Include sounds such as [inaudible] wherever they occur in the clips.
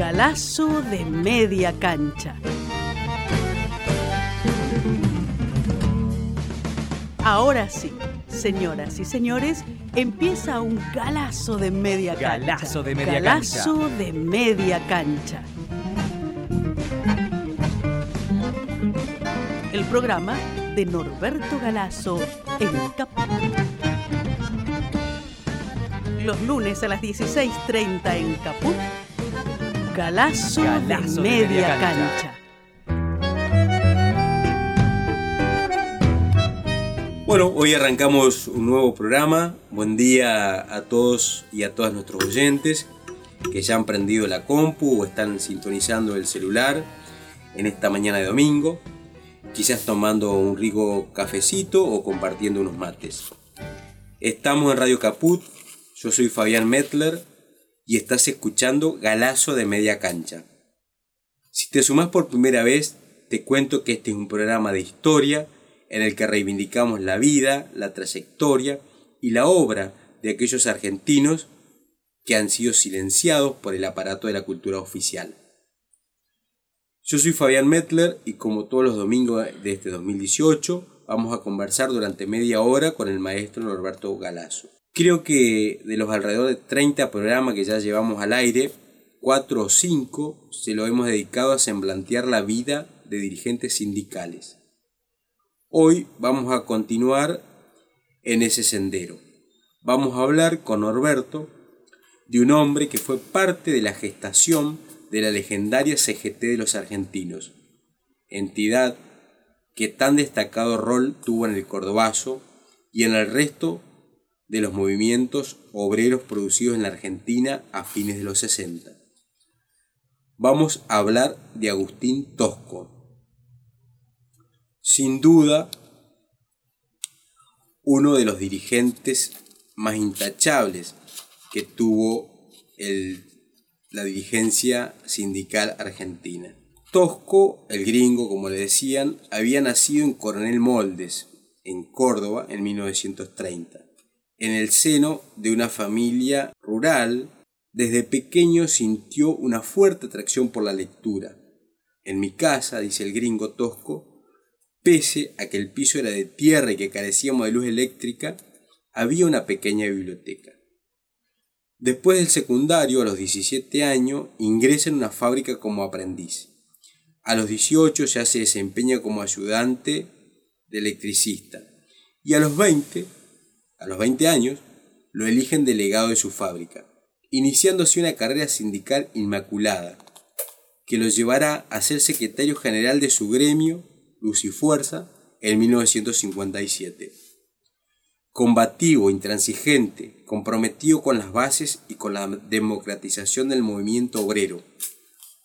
Galazo de media cancha. Ahora sí, señoras y señores, empieza un galazo de media cancha. Galazo de media Galazo cancha. de media cancha. El programa de Norberto Galazo en Caput. Los lunes a las 16.30 en Caput. Galazo, Galazo de de media, media cancha. cancha. Bueno, hoy arrancamos un nuevo programa. Buen día a todos y a todas nuestros oyentes que ya han prendido la compu o están sintonizando el celular en esta mañana de domingo, quizás tomando un rico cafecito o compartiendo unos mates. Estamos en Radio Caput, yo soy Fabián Metler y estás escuchando Galazo de Media Cancha. Si te sumás por primera vez, te cuento que este es un programa de historia en el que reivindicamos la vida, la trayectoria y la obra de aquellos argentinos que han sido silenciados por el aparato de la cultura oficial. Yo soy Fabián Metler y como todos los domingos de este 2018 vamos a conversar durante media hora con el maestro Norberto Galazo. Creo que de los alrededor de 30 programas que ya llevamos al aire, 4 o 5 se lo hemos dedicado a semblantear la vida de dirigentes sindicales. Hoy vamos a continuar en ese sendero. Vamos a hablar con Norberto de un hombre que fue parte de la gestación de la legendaria CGT de los argentinos, entidad que tan destacado rol tuvo en el Cordobazo y en el resto de los movimientos obreros producidos en la Argentina a fines de los 60. Vamos a hablar de Agustín Tosco. Sin duda, uno de los dirigentes más intachables que tuvo el, la dirigencia sindical argentina. Tosco, el gringo, como le decían, había nacido en Coronel Moldes, en Córdoba, en 1930. En el seno de una familia rural, desde pequeño sintió una fuerte atracción por la lectura. En mi casa, dice el gringo Tosco, pese a que el piso era de tierra y que carecíamos de luz eléctrica, había una pequeña biblioteca. Después del secundario, a los 17 años, ingresa en una fábrica como aprendiz. A los 18 ya se desempeña como ayudante de electricista. Y a los 20, a los 20 años, lo eligen delegado de su fábrica, iniciándose una carrera sindical inmaculada, que lo llevará a ser secretario general de su gremio, Luz y Fuerza, en 1957 combativo, intransigente, comprometido con las bases y con la democratización del movimiento obrero.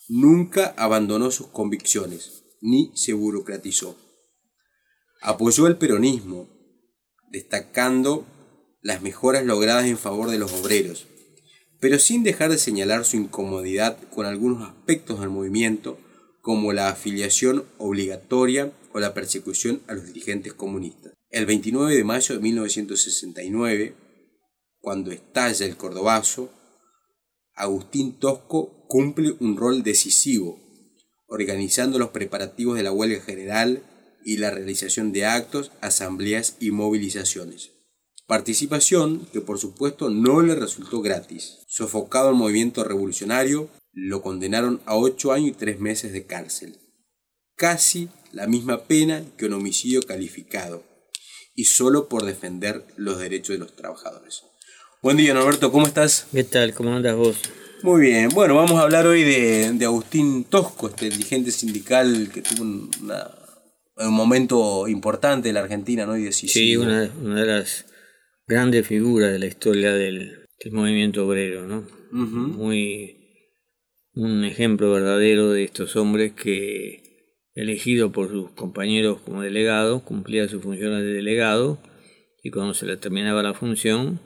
Nunca abandonó sus convicciones, ni se burocratizó. Apoyó el peronismo, destacando las mejoras logradas en favor de los obreros, pero sin dejar de señalar su incomodidad con algunos aspectos del movimiento, como la afiliación obligatoria o la persecución a los dirigentes comunistas. El 29 de mayo de 1969, cuando estalla el Cordobazo, Agustín Tosco cumple un rol decisivo, organizando los preparativos de la huelga general y la realización de actos, asambleas y movilizaciones. Participación que por supuesto no le resultó gratis. Sofocado el movimiento revolucionario, lo condenaron a ocho años y tres meses de cárcel. Casi la misma pena que un homicidio calificado y solo por defender los derechos de los trabajadores. Buen día, Norberto, ¿cómo estás? ¿Qué tal? ¿Cómo andas vos? Muy bien, bueno, vamos a hablar hoy de, de Agustín Tosco, este dirigente sindical que tuvo una, un momento importante en la Argentina, ¿no? Y decisivo. Sí, una, una de las grandes figuras de la historia del, del movimiento obrero, ¿no? Muy un ejemplo verdadero de estos hombres que elegido por sus compañeros como delegado, cumplía sus funciones de delegado y cuando se le terminaba la función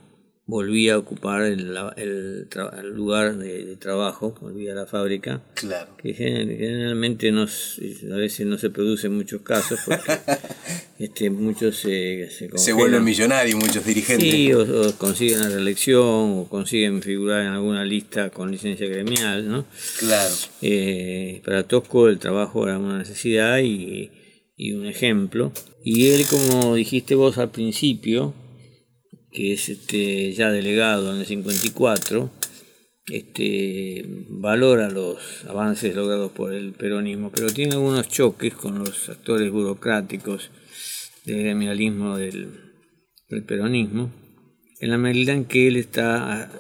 volvía a ocupar el, el, lugar de, trabajo, volvía a la fábrica. Claro. Que generalmente a veces no se produce en muchos casos porque [laughs] este, muchos se, se, se vuelven millonarios, muchos dirigentes. Sí, o, consiguen la reelección o consiguen figurar en alguna lista con licencia gremial, ¿no? Claro. Eh, para Tosco el trabajo era una necesidad y, y un ejemplo. Y él, como dijiste vos al principio, que es este, ya delegado en el 54, este, valora los avances logrados por el peronismo, pero tiene algunos choques con los actores burocráticos del gremialismo del, peronismo, en la medida en que él está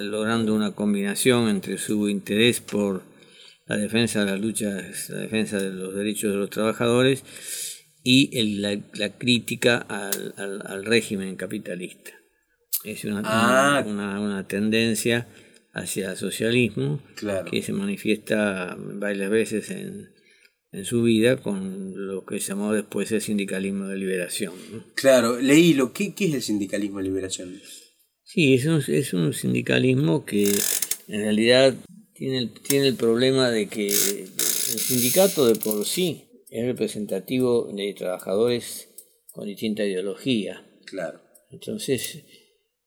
logrando una combinación entre su interés por la defensa de la lucha, la defensa de los derechos de los trabajadores y la, crítica al, régimen capitalista. Es una, ah. una, tendencia hacia el socialismo que se manifiesta varias veces en, su vida con lo que llamó después el sindicalismo de liberación. Claro, leí lo ¿qué, ¿qué es el sindicalismo de liberación? Sí, es un, es un sindicalismo que en realidad tiene el, tiene el problema de que el sindicato de por sí es representativo de trabajadores con distinta ideología. Claro. Entonces,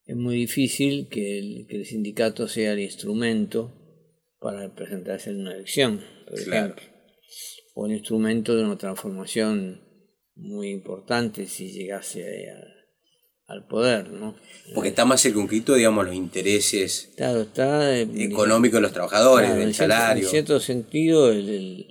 es muy difícil que el, sindicato sea el instrumento para presentarse en una elección, por ejemplo. O el instrumento de una transformación muy importante si llegase al poder, ¿no? Porque está más circunscrito, digamos, los intereses está, económicos de los trabajadores, del salario. en cierto sentido, el el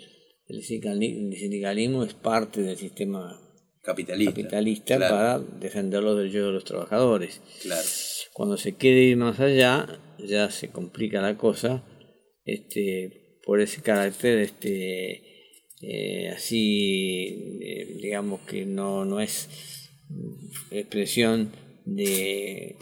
sindicalismo es parte del sistema capitalista, para defender los derechos de los trabajadores. Claro. Cuando se quiere ir más allá, ya se complica la cosa este, por ese carácter este, eh, así, eh, digamos que no, no es expresión de eh,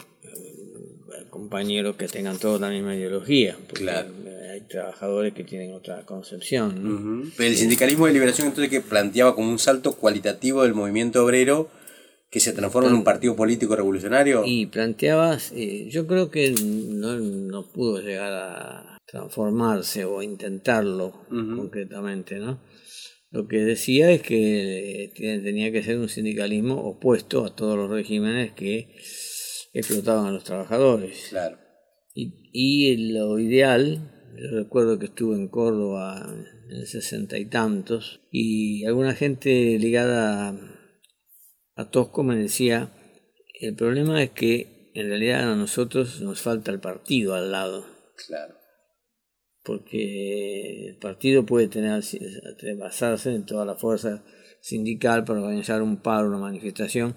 compañeros que tengan toda la misma ideología. Claro trabajadores que tienen otra concepción. Pero el sindicalismo de liberación entonces que planteaba como un salto cualitativo del movimiento obrero que se transforma en un partido político revolucionario. Y planteaba, eh, yo creo que no, pudo llegar a transformarse o intentarlo concretamente, ¿no? Lo que decía es que tenía que ser un sindicalismo opuesto a todos los regímenes que explotaban a los trabajadores. Claro. Y, y lo ideal yo recuerdo que estuve en Córdoba en el sesenta y tantos y alguna gente ligada a, Tosco me decía, el problema es que en realidad a nosotros nos falta el partido al lado. Claro. Porque el partido puede tener, basarse en toda la fuerza sindical para organizar un paro, una manifestación,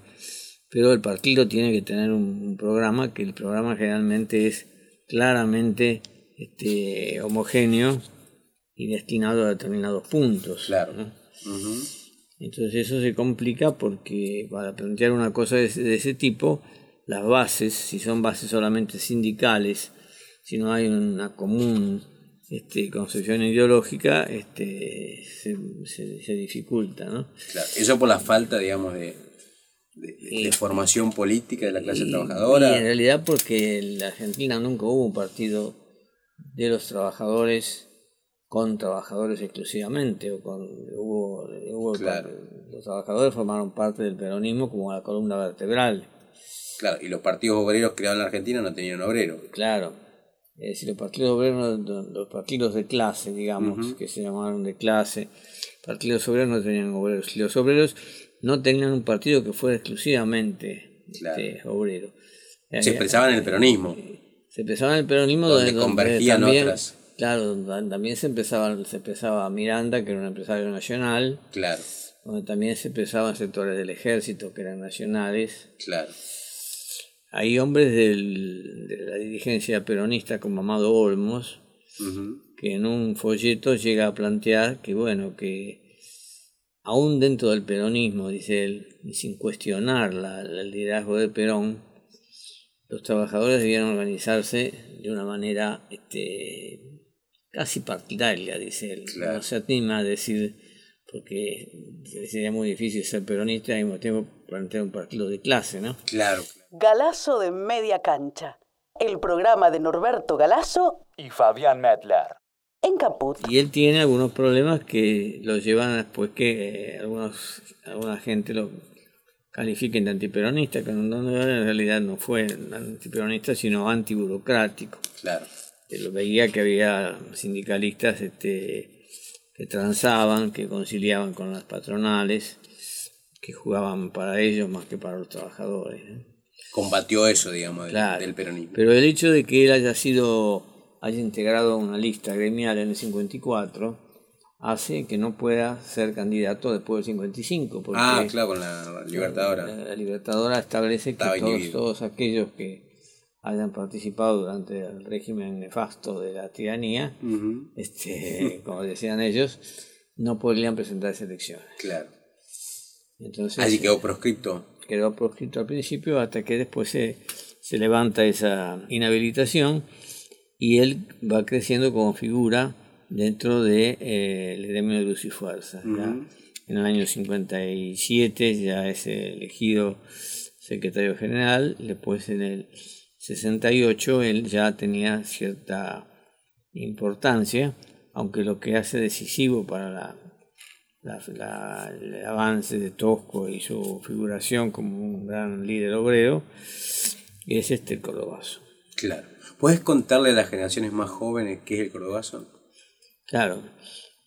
pero el partido tiene que tener un programa que el programa generalmente es claramente este, homogéneo y destinado a determinados puntos. Claro. Entonces eso se complica porque para plantear una cosa de, ese tipo, las bases, si son bases solamente sindicales, si no hay una común este, concepción ideológica, este, se, dificulta. ¿no? Claro. Eso por la falta, digamos, de, de, formación política de la clase trabajadora. Y en realidad porque en la Argentina nunca hubo un partido de los trabajadores con trabajadores exclusivamente o con hubo, los trabajadores formaron parte del peronismo como la columna vertebral. Claro y los partidos obreros creados en la Argentina no tenían obreros claro. Es decir los partidos obreros los partidos de clase digamos que se llamaron de clase partidos obreros no tenían obreros. Los obreros no tenían un partido que fuera exclusivamente este, obrero. Se expresaban en el peronismo se empezaba el peronismo donde, convergían también, otras. Claro, también se empezaba, se empezaba Miranda, que era un empresario nacional. Claro. Donde también se empezaban sectores del ejército que eran nacionales. Claro. Hay hombres del, de la dirigencia peronista como Amado Olmos, que en un folleto llega a plantear que, bueno, que aún dentro del peronismo, dice él, y sin cuestionar la, el liderazgo de Perón, los trabajadores debían organizarse de una manera este, casi partidaria, dice él. No se anima a decir, porque sería muy difícil ser peronista y al mismo tiempo plantear un partido de clase, ¿no? Claro. Galazo de Media Cancha, el programa de Norberto Galazo y Fabián Medler. en Caput. Y él tiene algunos problemas que lo llevan después que eh, algunos, alguna gente lo califiquen de antiperonista, que no, no, en realidad no fue antiperonista, sino antiburocrático. Claro. Él veía que había sindicalistas este, que transaban, que conciliaban con las patronales, que jugaban para ellos más que para los trabajadores. ¿no? Combatió eso, digamos, del, Claro. del peronismo. Pero el hecho de que él haya sido, haya integrado una lista gremial en el 54, hace que no pueda ser candidato después del 55. Porque ah, claro, con la Libertadora. La, la Libertadora establece que todos, todos aquellos que hayan participado durante el régimen nefasto de la tiranía, este, [laughs] como decían ellos, no podrían presentarse elecciones. Claro. Entonces, Allí quedó proscripto. quedó proscrito al principio hasta que después se, se levanta esa inhabilitación y él va creciendo como figura dentro del de, el gremio de luz y fuerza. Ya Ujú. En el año 57 ya es elegido secretario general, después en el 68 él ya tenía cierta importancia, aunque lo que hace decisivo para la la- la- el avance de Tosco y su figuración como un gran líder obrero es este el cordobazo. Claro. ¿Puedes contarle a las generaciones más jóvenes qué es el cordobazo? Claro,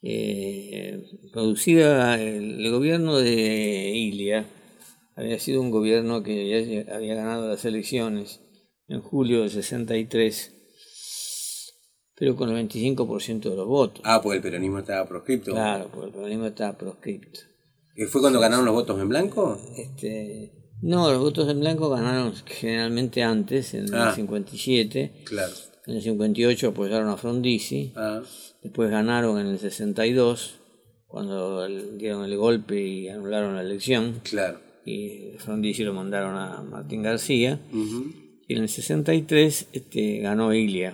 eh, producida el, el gobierno de Ilia había sido un gobierno que había, había ganado las elecciones en julio del 63, pero con el 25% de los votos. Ah, pues el peronismo estaba proscripto. Claro, porque el peronismo estaba proscripto. ¿Y ¿Fue cuando ganaron los votos en blanco? Este, no, los votos en blanco ganaron generalmente antes, en Ah. el 57. Claro. En el 58 apoyaron a Frondizi. Ah, Después ganaron en el 62, cuando dieron el golpe y anularon la elección. claro. Y Frondizi lo mandaron a Martín García. Ujú. Y en el 63 este, ganó Ilia,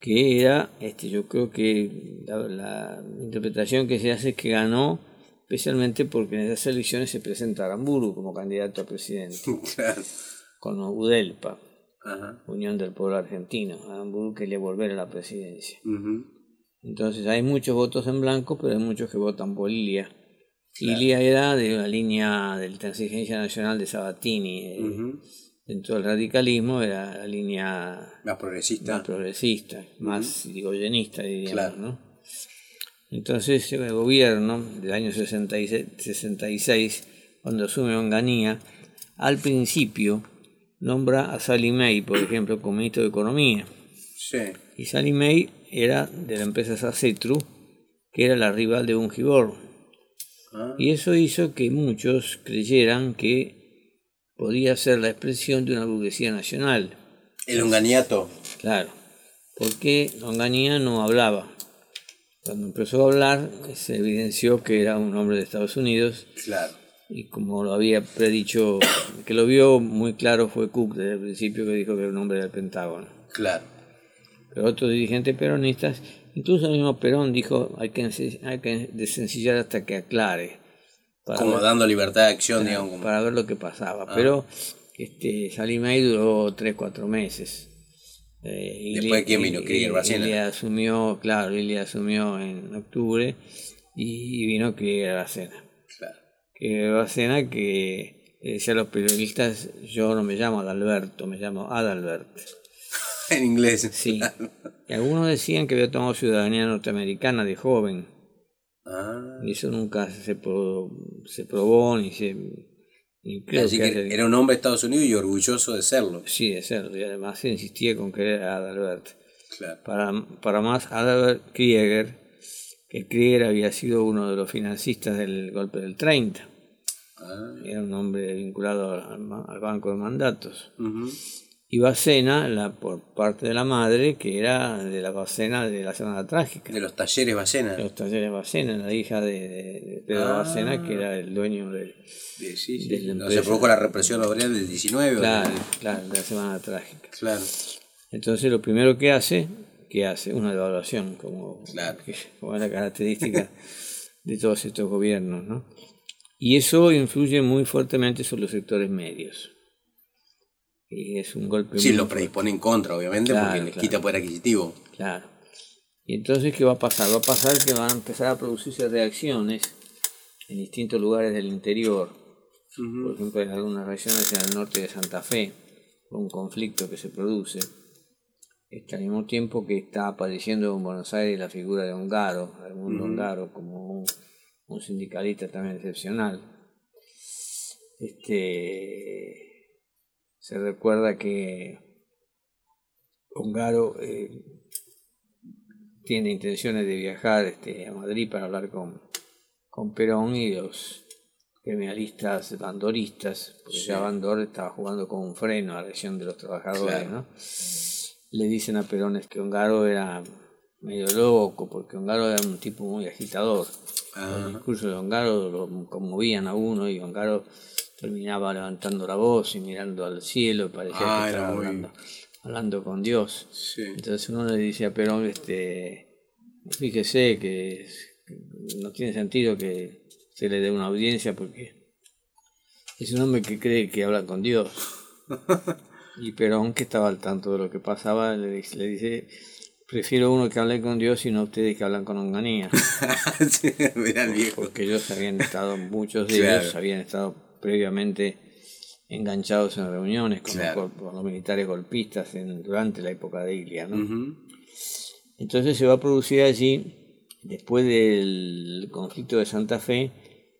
que era, este, yo creo que la, la interpretación que se hace es que ganó especialmente porque en esas elecciones se presenta Aramburu como candidato a presidente, [laughs] Claro. con Udelpa, Ajá. Unión del Pueblo Argentino. Aramburu quería volver a la presidencia. Ujú. Entonces hay muchos votos en blanco, pero hay muchos que votan por Ilia. Ilia era de la línea de la Intransigencia Nacional de Sabatini. eh. Dentro del radicalismo era la línea Más más progresista. progresista, más digoyenista, diríamos, Claro. ¿no? Entonces el gobierno del año 66, 66, cuando asume Onganía, al principio nombra a Sally May, por ejemplo, como ministro de Economía. Sí. Y Sally May era de la empresa Sacetru, que era la rival de Ungibor. Ah, Y eso hizo que muchos creyeran que podía ser la expresión de una burguesía nacional. El unganiato. Claro, porque Onganía no hablaba. Cuando empezó a hablar, se evidenció que era un hombre de Estados Unidos Claro. y como lo había predicho, que lo vio muy claro fue Cook desde el principio que dijo que era un hombre del Pentágono. Claro. Pero otros dirigentes peronistas, incluso el mismo Perón dijo hay que, hay que desencillar hasta que aclare. Para Como ver- dando libertad de acción, digamos. como- para ver lo que pasaba. Ah. Pero este, Salim May duró 3-4 meses. Eh, y Después, le- ¿quién vino? y- Krieger y- Bacena. y le asumió, claro, él le asumió en octubre y vino Krieger Bacena. Claro. Krieger Bacena que le decía a los periodistas, yo no me llamo Adalberto, me llamo Adalbert. [laughs] En inglés. Sí. Y algunos decían que había tomado ciudadanía norteamericana de joven. Ah. Y eso nunca se, pro- se probó ni se... Ni creo Así que era un hombre de Estados Unidos y orgulloso de serlo. Sí, de serlo. Y además se insistía con que era Adalbert. Claro. Para, para más, Adalbert Krieger, que Krieger había sido uno de los financistas del golpe del 30. Ah. Era un hombre vinculado al, Banco de Mandatos. Ujú. Y Bacena, la, por parte de la madre, que era de la Bacena de la Semana Trágica. De los talleres Bacena. Los talleres Bacena, la hija de, de- de Pedro Ah. Bacena, que era el dueño del... Sí, sí, sí. de la No, se produjo la represión obrera del 19. ¿o Claro, claro, de la Semana Trágica. Claro. Entonces lo primero que hace, que hace una evaluación, como, Claro. que- como es la característica de todos estos gobiernos, ¿no? Y eso influye muy fuertemente sobre los sectores medios. Y es un golpe Sí, muy lo predispone en contra, obviamente, Claro, porque les claro. quita poder adquisitivo. Claro. Y entonces, ¿qué va a pasar? Va a pasar que van a empezar a producirse reacciones en distintos lugares del interior. Por ejemplo, en algunas regiones en el norte de Santa Fe, por un conflicto que se produce. Este, al mismo tiempo que está apareciendo en Buenos Aires la figura de Ongaro, Raimundo Ongaro, como un, un sindicalista también excepcional. Este, se recuerda que Ongaro eh, tiene intenciones de viajar este, a Madrid para hablar con, con Perón y los gremialistas bandoristas, porque ya Bandor estaba jugando con un freno a la elección de los trabajadores, Claro. ¿no? Le dicen a Perón que Ongaro era medio loco, porque Ongaro era un tipo muy agitador. Los discursos de Ongaro lo conmovían a uno y Ongaro terminaba levantando la voz y mirando al cielo, parecía Ah, que era estaba muy- hablando, hablando con Dios. Sí. Entonces uno le dice a Perón, este, fíjese que, no tiene sentido que se le dé una audiencia porque es un hombre que cree que habla con Dios. [laughs] Y Perón, que estaba al tanto de lo que pasaba, le, dice- le dice, prefiero uno que hable con Dios y no ustedes que hablan con onganía. [laughs] Sí, Mirá el viejo. Porque ellos habían estado, muchos de Claro. ellos habían estado previamente enganchados en reuniones con, Claro. los, con los militares golpistas en, durante la época de Ilia. ¿no? Entonces se va a producir allí, después del conflicto de Santa Fe,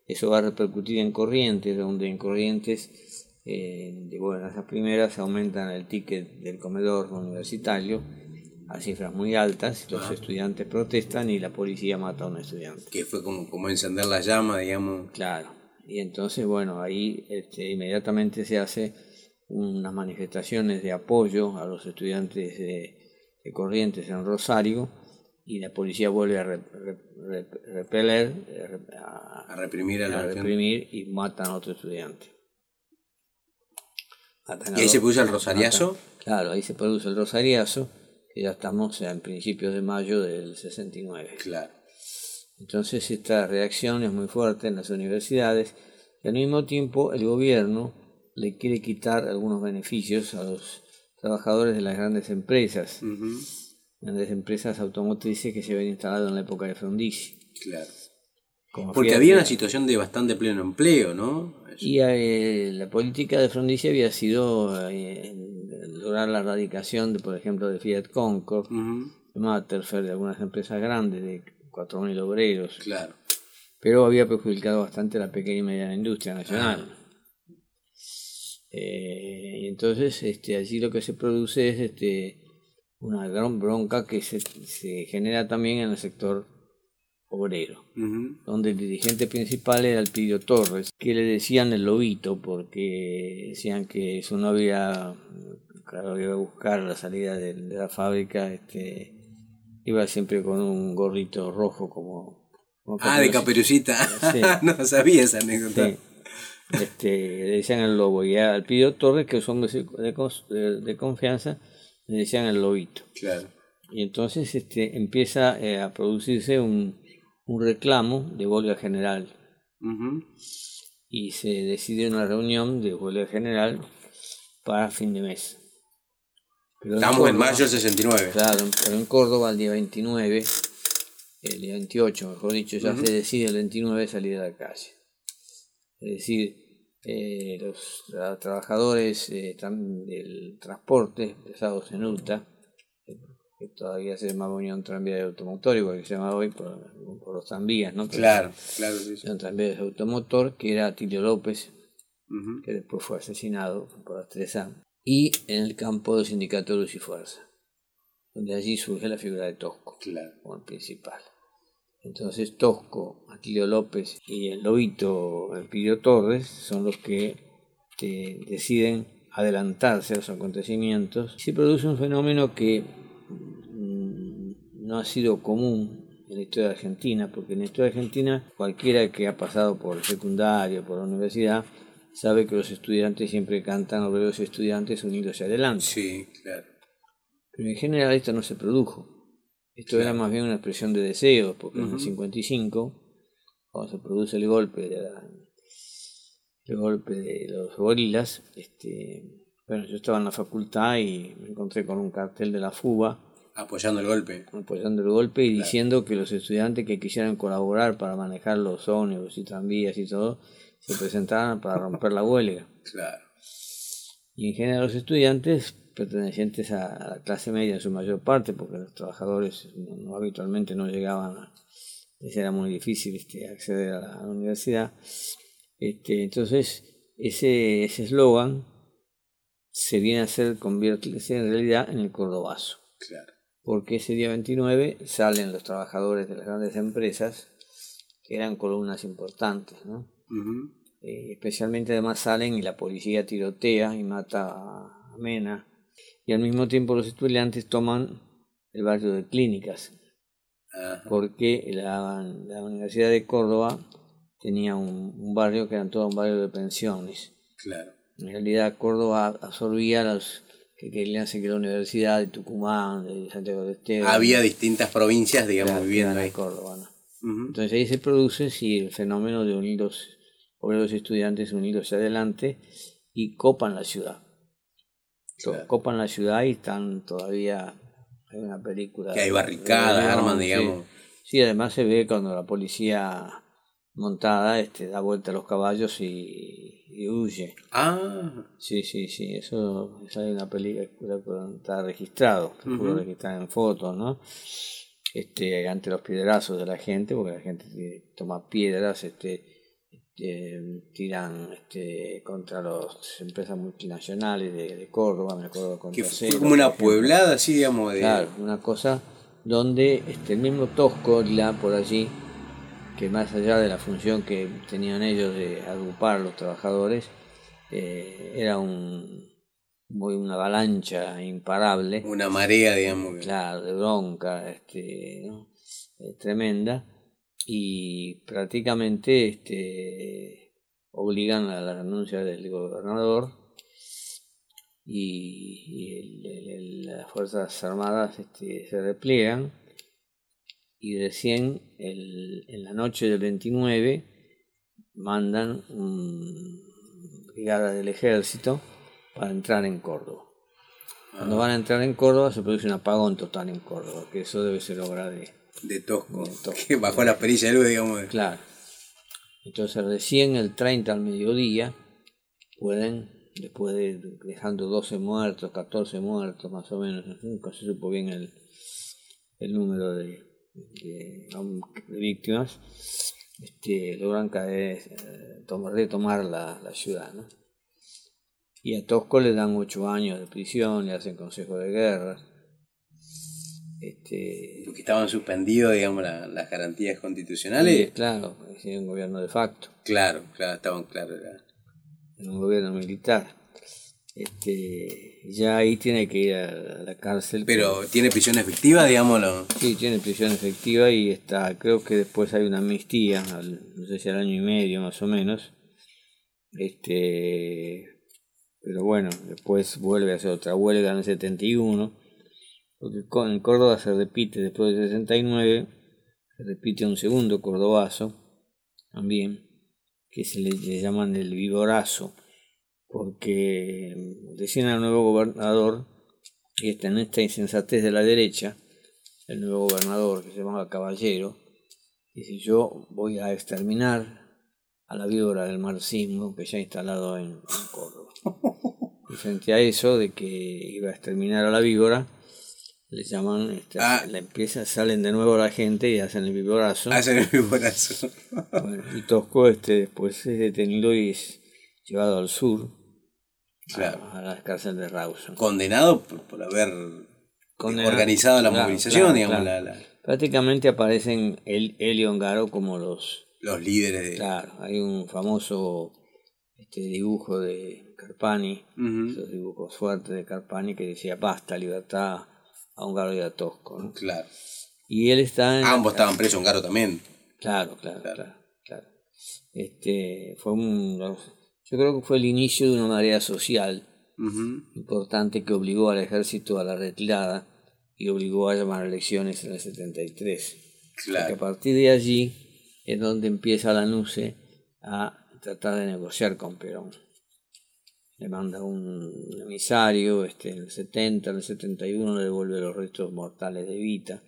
eso va a repercutir en Corrientes, donde en Corrientes, eh, de, bueno, esas primeras aumentan el ticket del comedor universitario a cifras muy altas, los estudiantes protestan y la policía mata a un estudiante. Que fue como, como encender la llama, digamos. Claro, y entonces, bueno, ahí este, inmediatamente se hace unas manifestaciones de apoyo a los estudiantes de, de Corrientes en Rosario y la policía vuelve a re- re- re- repeler, re- a, A reprimir a la a reacción. reprimir y matan a otro estudiante. Matan Y ahí dos- se produce el rosariazo. matan- Claro, ahí se produce el rosariazo, que ya estamos en principios de mayo del 69. Claro. Entonces esta reacción es muy fuerte en las universidades y al mismo tiempo el gobierno le quiere quitar algunos beneficios a los trabajadores de las grandes empresas, grandes empresas automotrices que se habían instalado en la época de Frondizi. Claro. como Porque había una situación de bastante pleno empleo, ¿no? Y eh, la política de Frondizi había sido eh, lograr la erradicación, de, por ejemplo, de Fiat Concord, de Matterfeld, de algunas empresas grandes de 4.000 obreros. Claro. pero había perjudicado bastante la pequeña y mediana industria nacional. Eh, y entonces este, allí lo que se produce es este, una gran bronca que se, se genera también en el sector obrero, donde el dirigente principal era Elpidio Torres, que le decían el lobito porque decían que su novia, claro, iba a buscar la salida de, de la fábrica, este, iba siempre con un gorrito rojo como... como Ah, de caperucita. Sí. [laughs] no sabía esa anécdota. Sí. Este, le decían el lobo y al Pido Torres, que son de, de de- confianza, le decían el lobito. Claro. Y entonces este, empieza eh, a producirse un, un reclamo de huelga general y se decide una reunión de huelga general para fin de mes. Pero Estamos en Córdoba- mayo del 69. Claro, pero en Córdoba el día 29, el día 28, mejor dicho, ya se decide el 29 salir a la calle. Es decir, eh, los tra- trabajadores eh, del transporte pesados en UTA, eh, que todavía se llamaba Unión Tranvía de Automotor, igual que se llama hoy por, por los tranvías, ¿no? Pero Claro, claro, sí, sí. Unión Tranvías de Automotor, que era Tilio López, que después fue asesinado por las 3A, y en el campo del sindicato Luz y Fuerza, donde allí surge la figura de Tosco Claro. como el principal. Entonces Tosco, Atilio López y el lobito Elpidio Torres son los que eh, deciden adelantarse a los acontecimientos. Se produce un fenómeno que mm, no ha sido común en la historia de Argentina, porque en la historia de Argentina cualquiera que ha pasado por el secundario, por la universidad, sabe que los estudiantes siempre cantan obreros y estudiantes unidos hacia adelante. Sí, claro. Pero en general esto no se produjo. Esto era más bien una expresión de deseos, porque en el 55, cuando se produce el golpe de la- el golpe de los gorilas, este, Bueno, yo estaba en la facultad y me encontré con un cartel de la FUBA Apoyando el golpe. apoyando el golpe y diciendo que los estudiantes que quisieran colaborar para manejar los ómnibus y tranvías y todo se presentaran para romper la huelga. Claro. Y en general los estudiantes pertenecientes a la clase media en su mayor parte, porque los trabajadores no, no habitualmente no llegaban, a, les era muy difícil este, acceder a la, a la universidad. Este, entonces, ese ese eslogan se viene a hacer, convertirse en realidad en el cordobazo Claro. porque ese día 29 salen los trabajadores de las grandes empresas, que eran columnas importantes, ¿no? Eh, especialmente además salen y la policía tirotea y mata a Mena, y al mismo tiempo los estudiantes toman el barrio de clínicas, porque la, la Universidad de Córdoba tenía un, un barrio que era todo un barrio de pensiones. Claro. En realidad Córdoba absorbía a los que querían seguir la universidad de Tucumán, de Santiago de Estero. Había distintas provincias, digamos, Claro, viviendo ahí. Córdoba. Entonces ahí se produce sí, el fenómeno de unidos, obreros y estudiantes unidos hacia adelante y copan la ciudad. Claro. Copan la ciudad y están todavía, hay una película. Que hay barricadas, de sí. digamos. Sí, además se ve cuando la policía montada este, da vuelta a los caballos y, y huye. Ah, Sí, sí, sí, eso, eso hay una película que está registrado, pudo Ujú. registrar en fotos, ¿no? Este, ante los piedrazos de la gente, porque la gente toma piedras, este, tiran este, contra las empresas multinacionales de, de Córdoba, me acuerdo contra que fue como una pueblada así, digamos, de... Claro, una cosa donde este, el mismo Tosco, la por allí, que más allá de la función que tenían ellos de agrupar a los trabajadores, eh, era un, una avalancha imparable, Una marea, digamos. claro, de bronca, este, ¿no? Eh, tremenda, y prácticamente este, obligan a la renuncia del gobernador y, y el- el- el- las Fuerzas Armadas este, se repliegan y recién el- en la noche del 29 mandan un brigada del ejército para entrar en Córdoba. Cuando van a entrar en Córdoba se produce un apagón total en Córdoba, que eso debe ser obra de... de Tosco. De Tosco. Que bajó la perilla de luz, digamos. Claro. Entonces recién el 30 al mediodía pueden, después de dejando 12 muertos, 14 muertos más o menos, nunca se supo bien el, el número de, de, de víctimas, este, logran caer, eh, tomar, retomar la, la ciudad. ¿no? Y a Tosco le dan 8 años de prisión, le hacen consejo de guerra. Este, Porque estaban suspendidos, digamos, la- las garantías constitucionales. claro, es un gobierno de facto. Claro, claro, estaban claros. era- un gobierno militar. Este, ya ahí tiene que ir a la cárcel. Pero tiene prisión efectiva, digámoslo. sí, tiene prisión efectiva y está, creo que después hay una amnistía, al- no sé si al año y medio más o menos. Este, pero bueno, después vuelve a hacer otra huelga en el 71, porque con- en Córdoba se repite después del 69, se repite un segundo cordobazo también, que se le, le llaman el vigorazo, porque decían al nuevo gobernador, y está en esta insensatez de la derecha, el nuevo gobernador que se llamaba Caballero, dice yo voy a exterminar a la víbora del marxismo que ya ha instalado en, en Córdoba. [laughs] Y frente a eso de que iba a exterminar a la víbora, le llaman, este, Ah. la empieza, salen de nuevo la gente y hacen el viborazo. Hacen el viborazo. Bueno, y Tosco este, después es detenido y es llevado al sur, Claro. a, a la cárcel de Rawson. Condenado por, por haber Condenado. organizado la Claro, movilización, claro, digamos, la- la- Prácticamente aparecen él, él y Ongaro como los... los líderes de. Claro, hay un famoso este dibujo de Carpani, Ujú, esos dibujos fuertes de Carpani que decía basta, libertad a Ongaro y a Tosco. ¿no? Claro. Y él está en... Ambos estaban presos, un garo también. Claro, claro, Claro. claro, claro. Este, fue un, yo creo que fue el inicio de una marea social importante que obligó al ejército a la retirada y obligó a llamar a elecciones en el 73. Porque a Claro. partir de allí es donde empieza la NUCE a tratar de negociar con Perón. Le manda un emisario, este, en el 70, en el 71 le devuelve los restos mortales de Vita,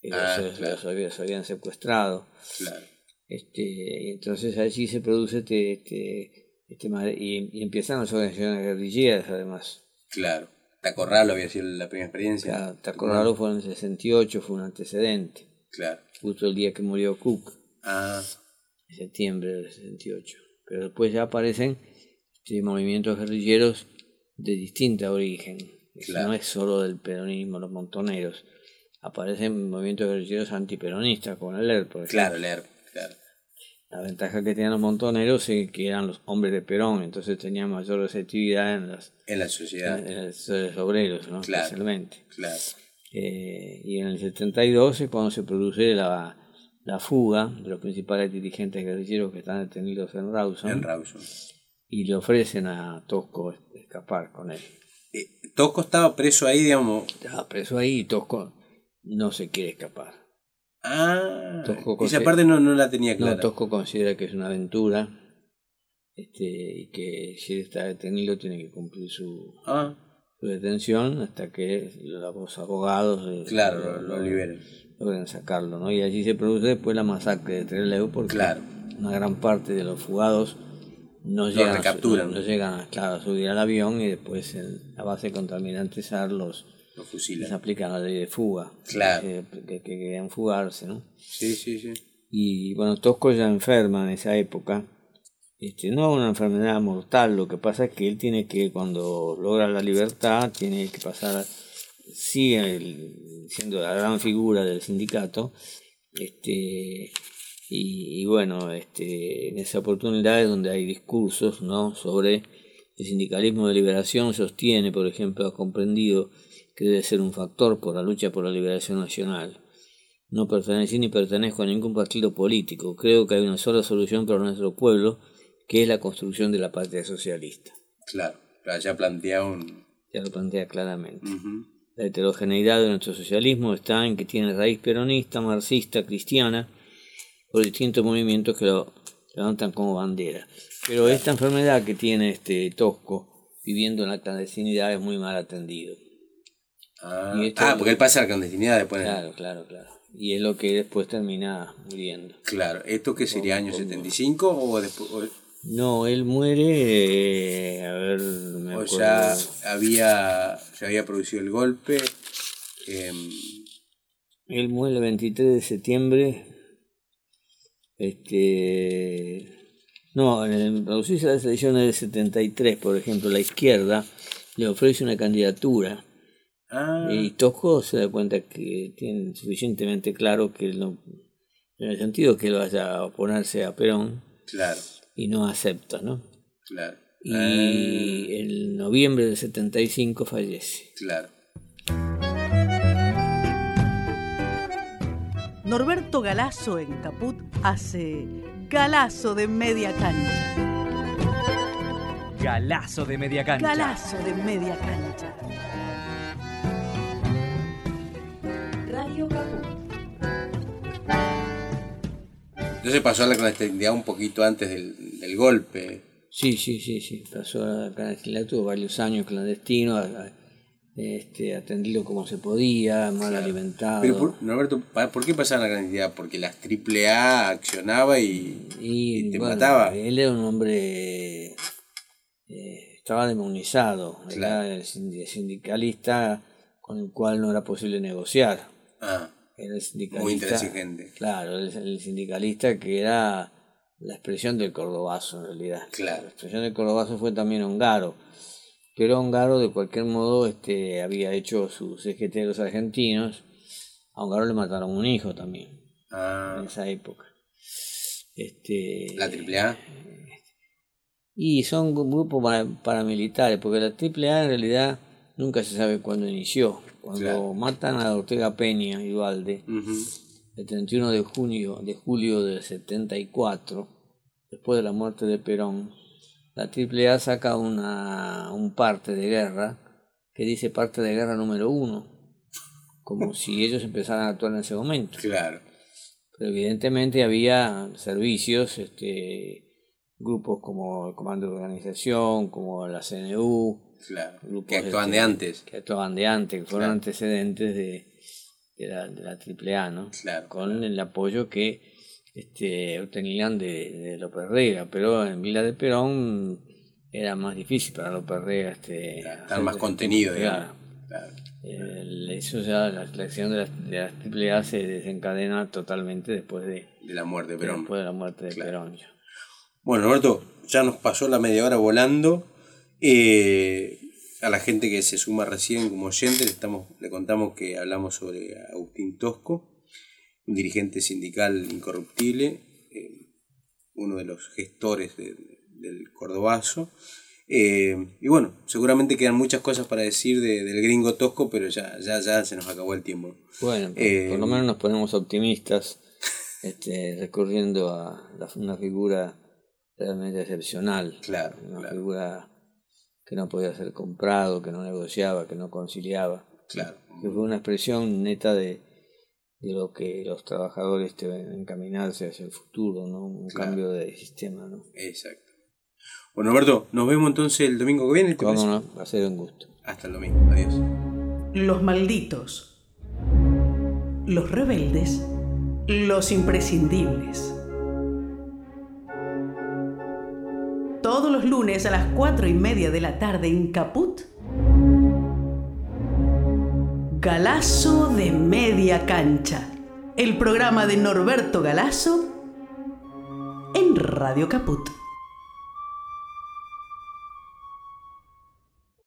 que Ah, los, claro. los había- habían secuestrado. Claro. Este, y entonces allí se produce este, este, este y, y empiezan las organizaciones guerrilleras además. Claro. Tacorralo había sido la primera experiencia. Tacorralo fue en el 68, fue un antecedente, Claro. justo el día que murió Cook, Ah, en septiembre del 68. Pero después ya aparecen este, movimientos guerrilleros de distinta origen. Claro. No es solo del peronismo, los montoneros. Aparecen movimientos guerrilleros antiperonistas, como el ERP, por ejemplo. claro, leer. Claro. La ventaja que tenían los montoneros es que eran los hombres de Perón, entonces tenían mayor receptividad en los, En la sociedad. en los obreros, ¿no? Claro. especialmente. Claro. Eh, y en el 72 es cuando se produce la, la fuga de los principales dirigentes guerrilleros que están detenidos en Rawson En Rawson. Y le ofrecen a Tosco escapar con él. Eh, Tosco estaba preso ahí, digamos. Estaba preso ahí y Tosco no se quiere escapar. Ah, Tosco esa parte no, no la tenía No, clara. Tosco considera que es una aventura este, y que si él está detenido tiene que cumplir su, Ah, su detención hasta que los abogados eh, claro, lo, lo liberen. logren sacarlo, ¿no? Y allí se produce después la masacre de Trelew porque Claro. una gran parte de los fugados no Los llegan, recapturan. no, no llegan claro, a subir al avión y después en la base contra Almirante Sar los Lo les fusilan. aplican la ley de fuga, Claro. que, que- que querían fugarse, ¿no? Sí, sí, sí. Y bueno, Tosco ya enferma en esa época. Este, no una enfermedad mortal, lo que pasa es que él tiene que, cuando logra la libertad, tiene que pasar, sigue el- siendo la gran figura del sindicato, este, y, y bueno, este, en esa oportunidad es donde hay discursos ¿no? sobre el sindicalismo de liberación, sostiene, por ejemplo, ha comprendido que debe ser un factor por la lucha por la liberación nacional. No pertenecí ni pertenezco a ningún partido político. Creo que hay una sola solución para nuestro pueblo, que es la construcción de la patria socialista. Claro. Ya plantea un. Ya lo plantea claramente. Ujú. La heterogeneidad de nuestro socialismo está en que tiene raíz peronista, marxista, cristiana, por distintos movimientos que lo levantan como bandera. Pero esta enfermedad que tiene este Tosco, viviendo en la clandestinidad, es muy mal atendido. Ah, Y ah, porque él pasa a la clandestinidad después. Claro, claro, claro. Y es lo que después termina muriendo. Claro. ¿Esto qué sería año 75 o después? O, No, él muere, eh, a ver, me o acuerdo. ya había, ya había producido el golpe. em, Él muere el 23 de septiembre. Este. No, en el producirse las elecciones del 73, por ejemplo, la izquierda le ofrece una candidatura ah, y Tosco se da cuenta que tiene suficientemente claro que él no. En el sentido que él vaya a oponerse a Perón claro, y no acepta, ¿no? claro. Y Ah, en noviembre del 75 fallece. claro. Norberto Galazo en Caput hace Galazo de media cancha. Galazo de media cancha. Galazo de media cancha. Radio Caput. Entonces pasó a la clandestinidad un poquito antes del, del golpe. Sí, sí, sí, sí. Pasó a la clandestinidad, tuvo varios años clandestino, a- a- este, atendido como se podía, mal alimentado. Pero, por, Norberto, ¿pa- ¿por qué pasaba la clandestinidad? Porque las AAA accionaba y, y y te bueno, mataba. Él era un hombre, eh, estaba demonizado, Claro. era el sindi- sindicalista con el cual no era posible negociar. Ah, Era el sindicalista, muy intransigente. Claro, el, el sindicalista que era la expresión del cordobazo en realidad. Claro. La expresión del cordobazo fue también Ongaro. Pero Ongaro de cualquier modo este, había hecho sus los argentinos. A Ongaro le mataron un hijo también en Ah, esa época. Este, la AAA. y son grupos para- paramilitares, porque la AAA en realidad nunca se sabe cuándo inició. Cuando Claro. matan a Ortega Peña y Valde, Ujú. el 31 de junio de julio del 74, después de la muerte de Perón, la AAA saca una, un parte de guerra que dice parte de guerra número uno, como si ellos empezaran a actuar en ese momento. Claro. Pero evidentemente había servicios este, grupos como el Comando de Organización, como la CNU, Claro. grupos Que actuaban este, de antes. que actuaban de antes, que fueron Claro. antecedentes de, de la, de la AAA, ¿no? Claro. Con el apoyo que este, obtenían de, de López Rega, pero en Vila de Perón era más difícil para López Rega este, Estar más contenido, tipo de- digamos. Claro. el- eso ya, la, acción de la, de se desencadena totalmente después de, De la muerte de Perón. después de la muerte de Claro. Perón. ya. Bueno, Roberto, ya nos pasó la media hora volando. Eh, a la gente que se suma recién como oyente, le, estamos, le contamos que hablamos sobre Agustín Tosco, un dirigente sindical incorruptible, eh, uno de los gestores de- del Cordobazo. Eh, y bueno, seguramente quedan muchas cosas para decir de- del gringo Tosco, pero ya, ya, ya se nos acabó el tiempo. Bueno, por- Eh, por lo menos nos ponemos optimistas, este, recurriendo a la- una figura realmente excepcional. Claro, Una claro. figura que no podía ser comprado, que no negociaba, que no conciliaba. Claro. Que fue una expresión neta de, de lo que los trabajadores deben encaminarse hacia el futuro, ¿no? Un Claro. cambio de sistema, ¿no? Exacto. Bueno, Roberto, nos vemos entonces el domingo que viene. ¿te Cómo no, va a ser un gusto. Hasta el domingo. Adiós. Los malditos. Los rebeldes. Los imprescindibles. Todos los lunes a las cuatro y media de la tarde en Caput. Galazo de media cancha. El programa de Norberto Galazo en Radio Caput.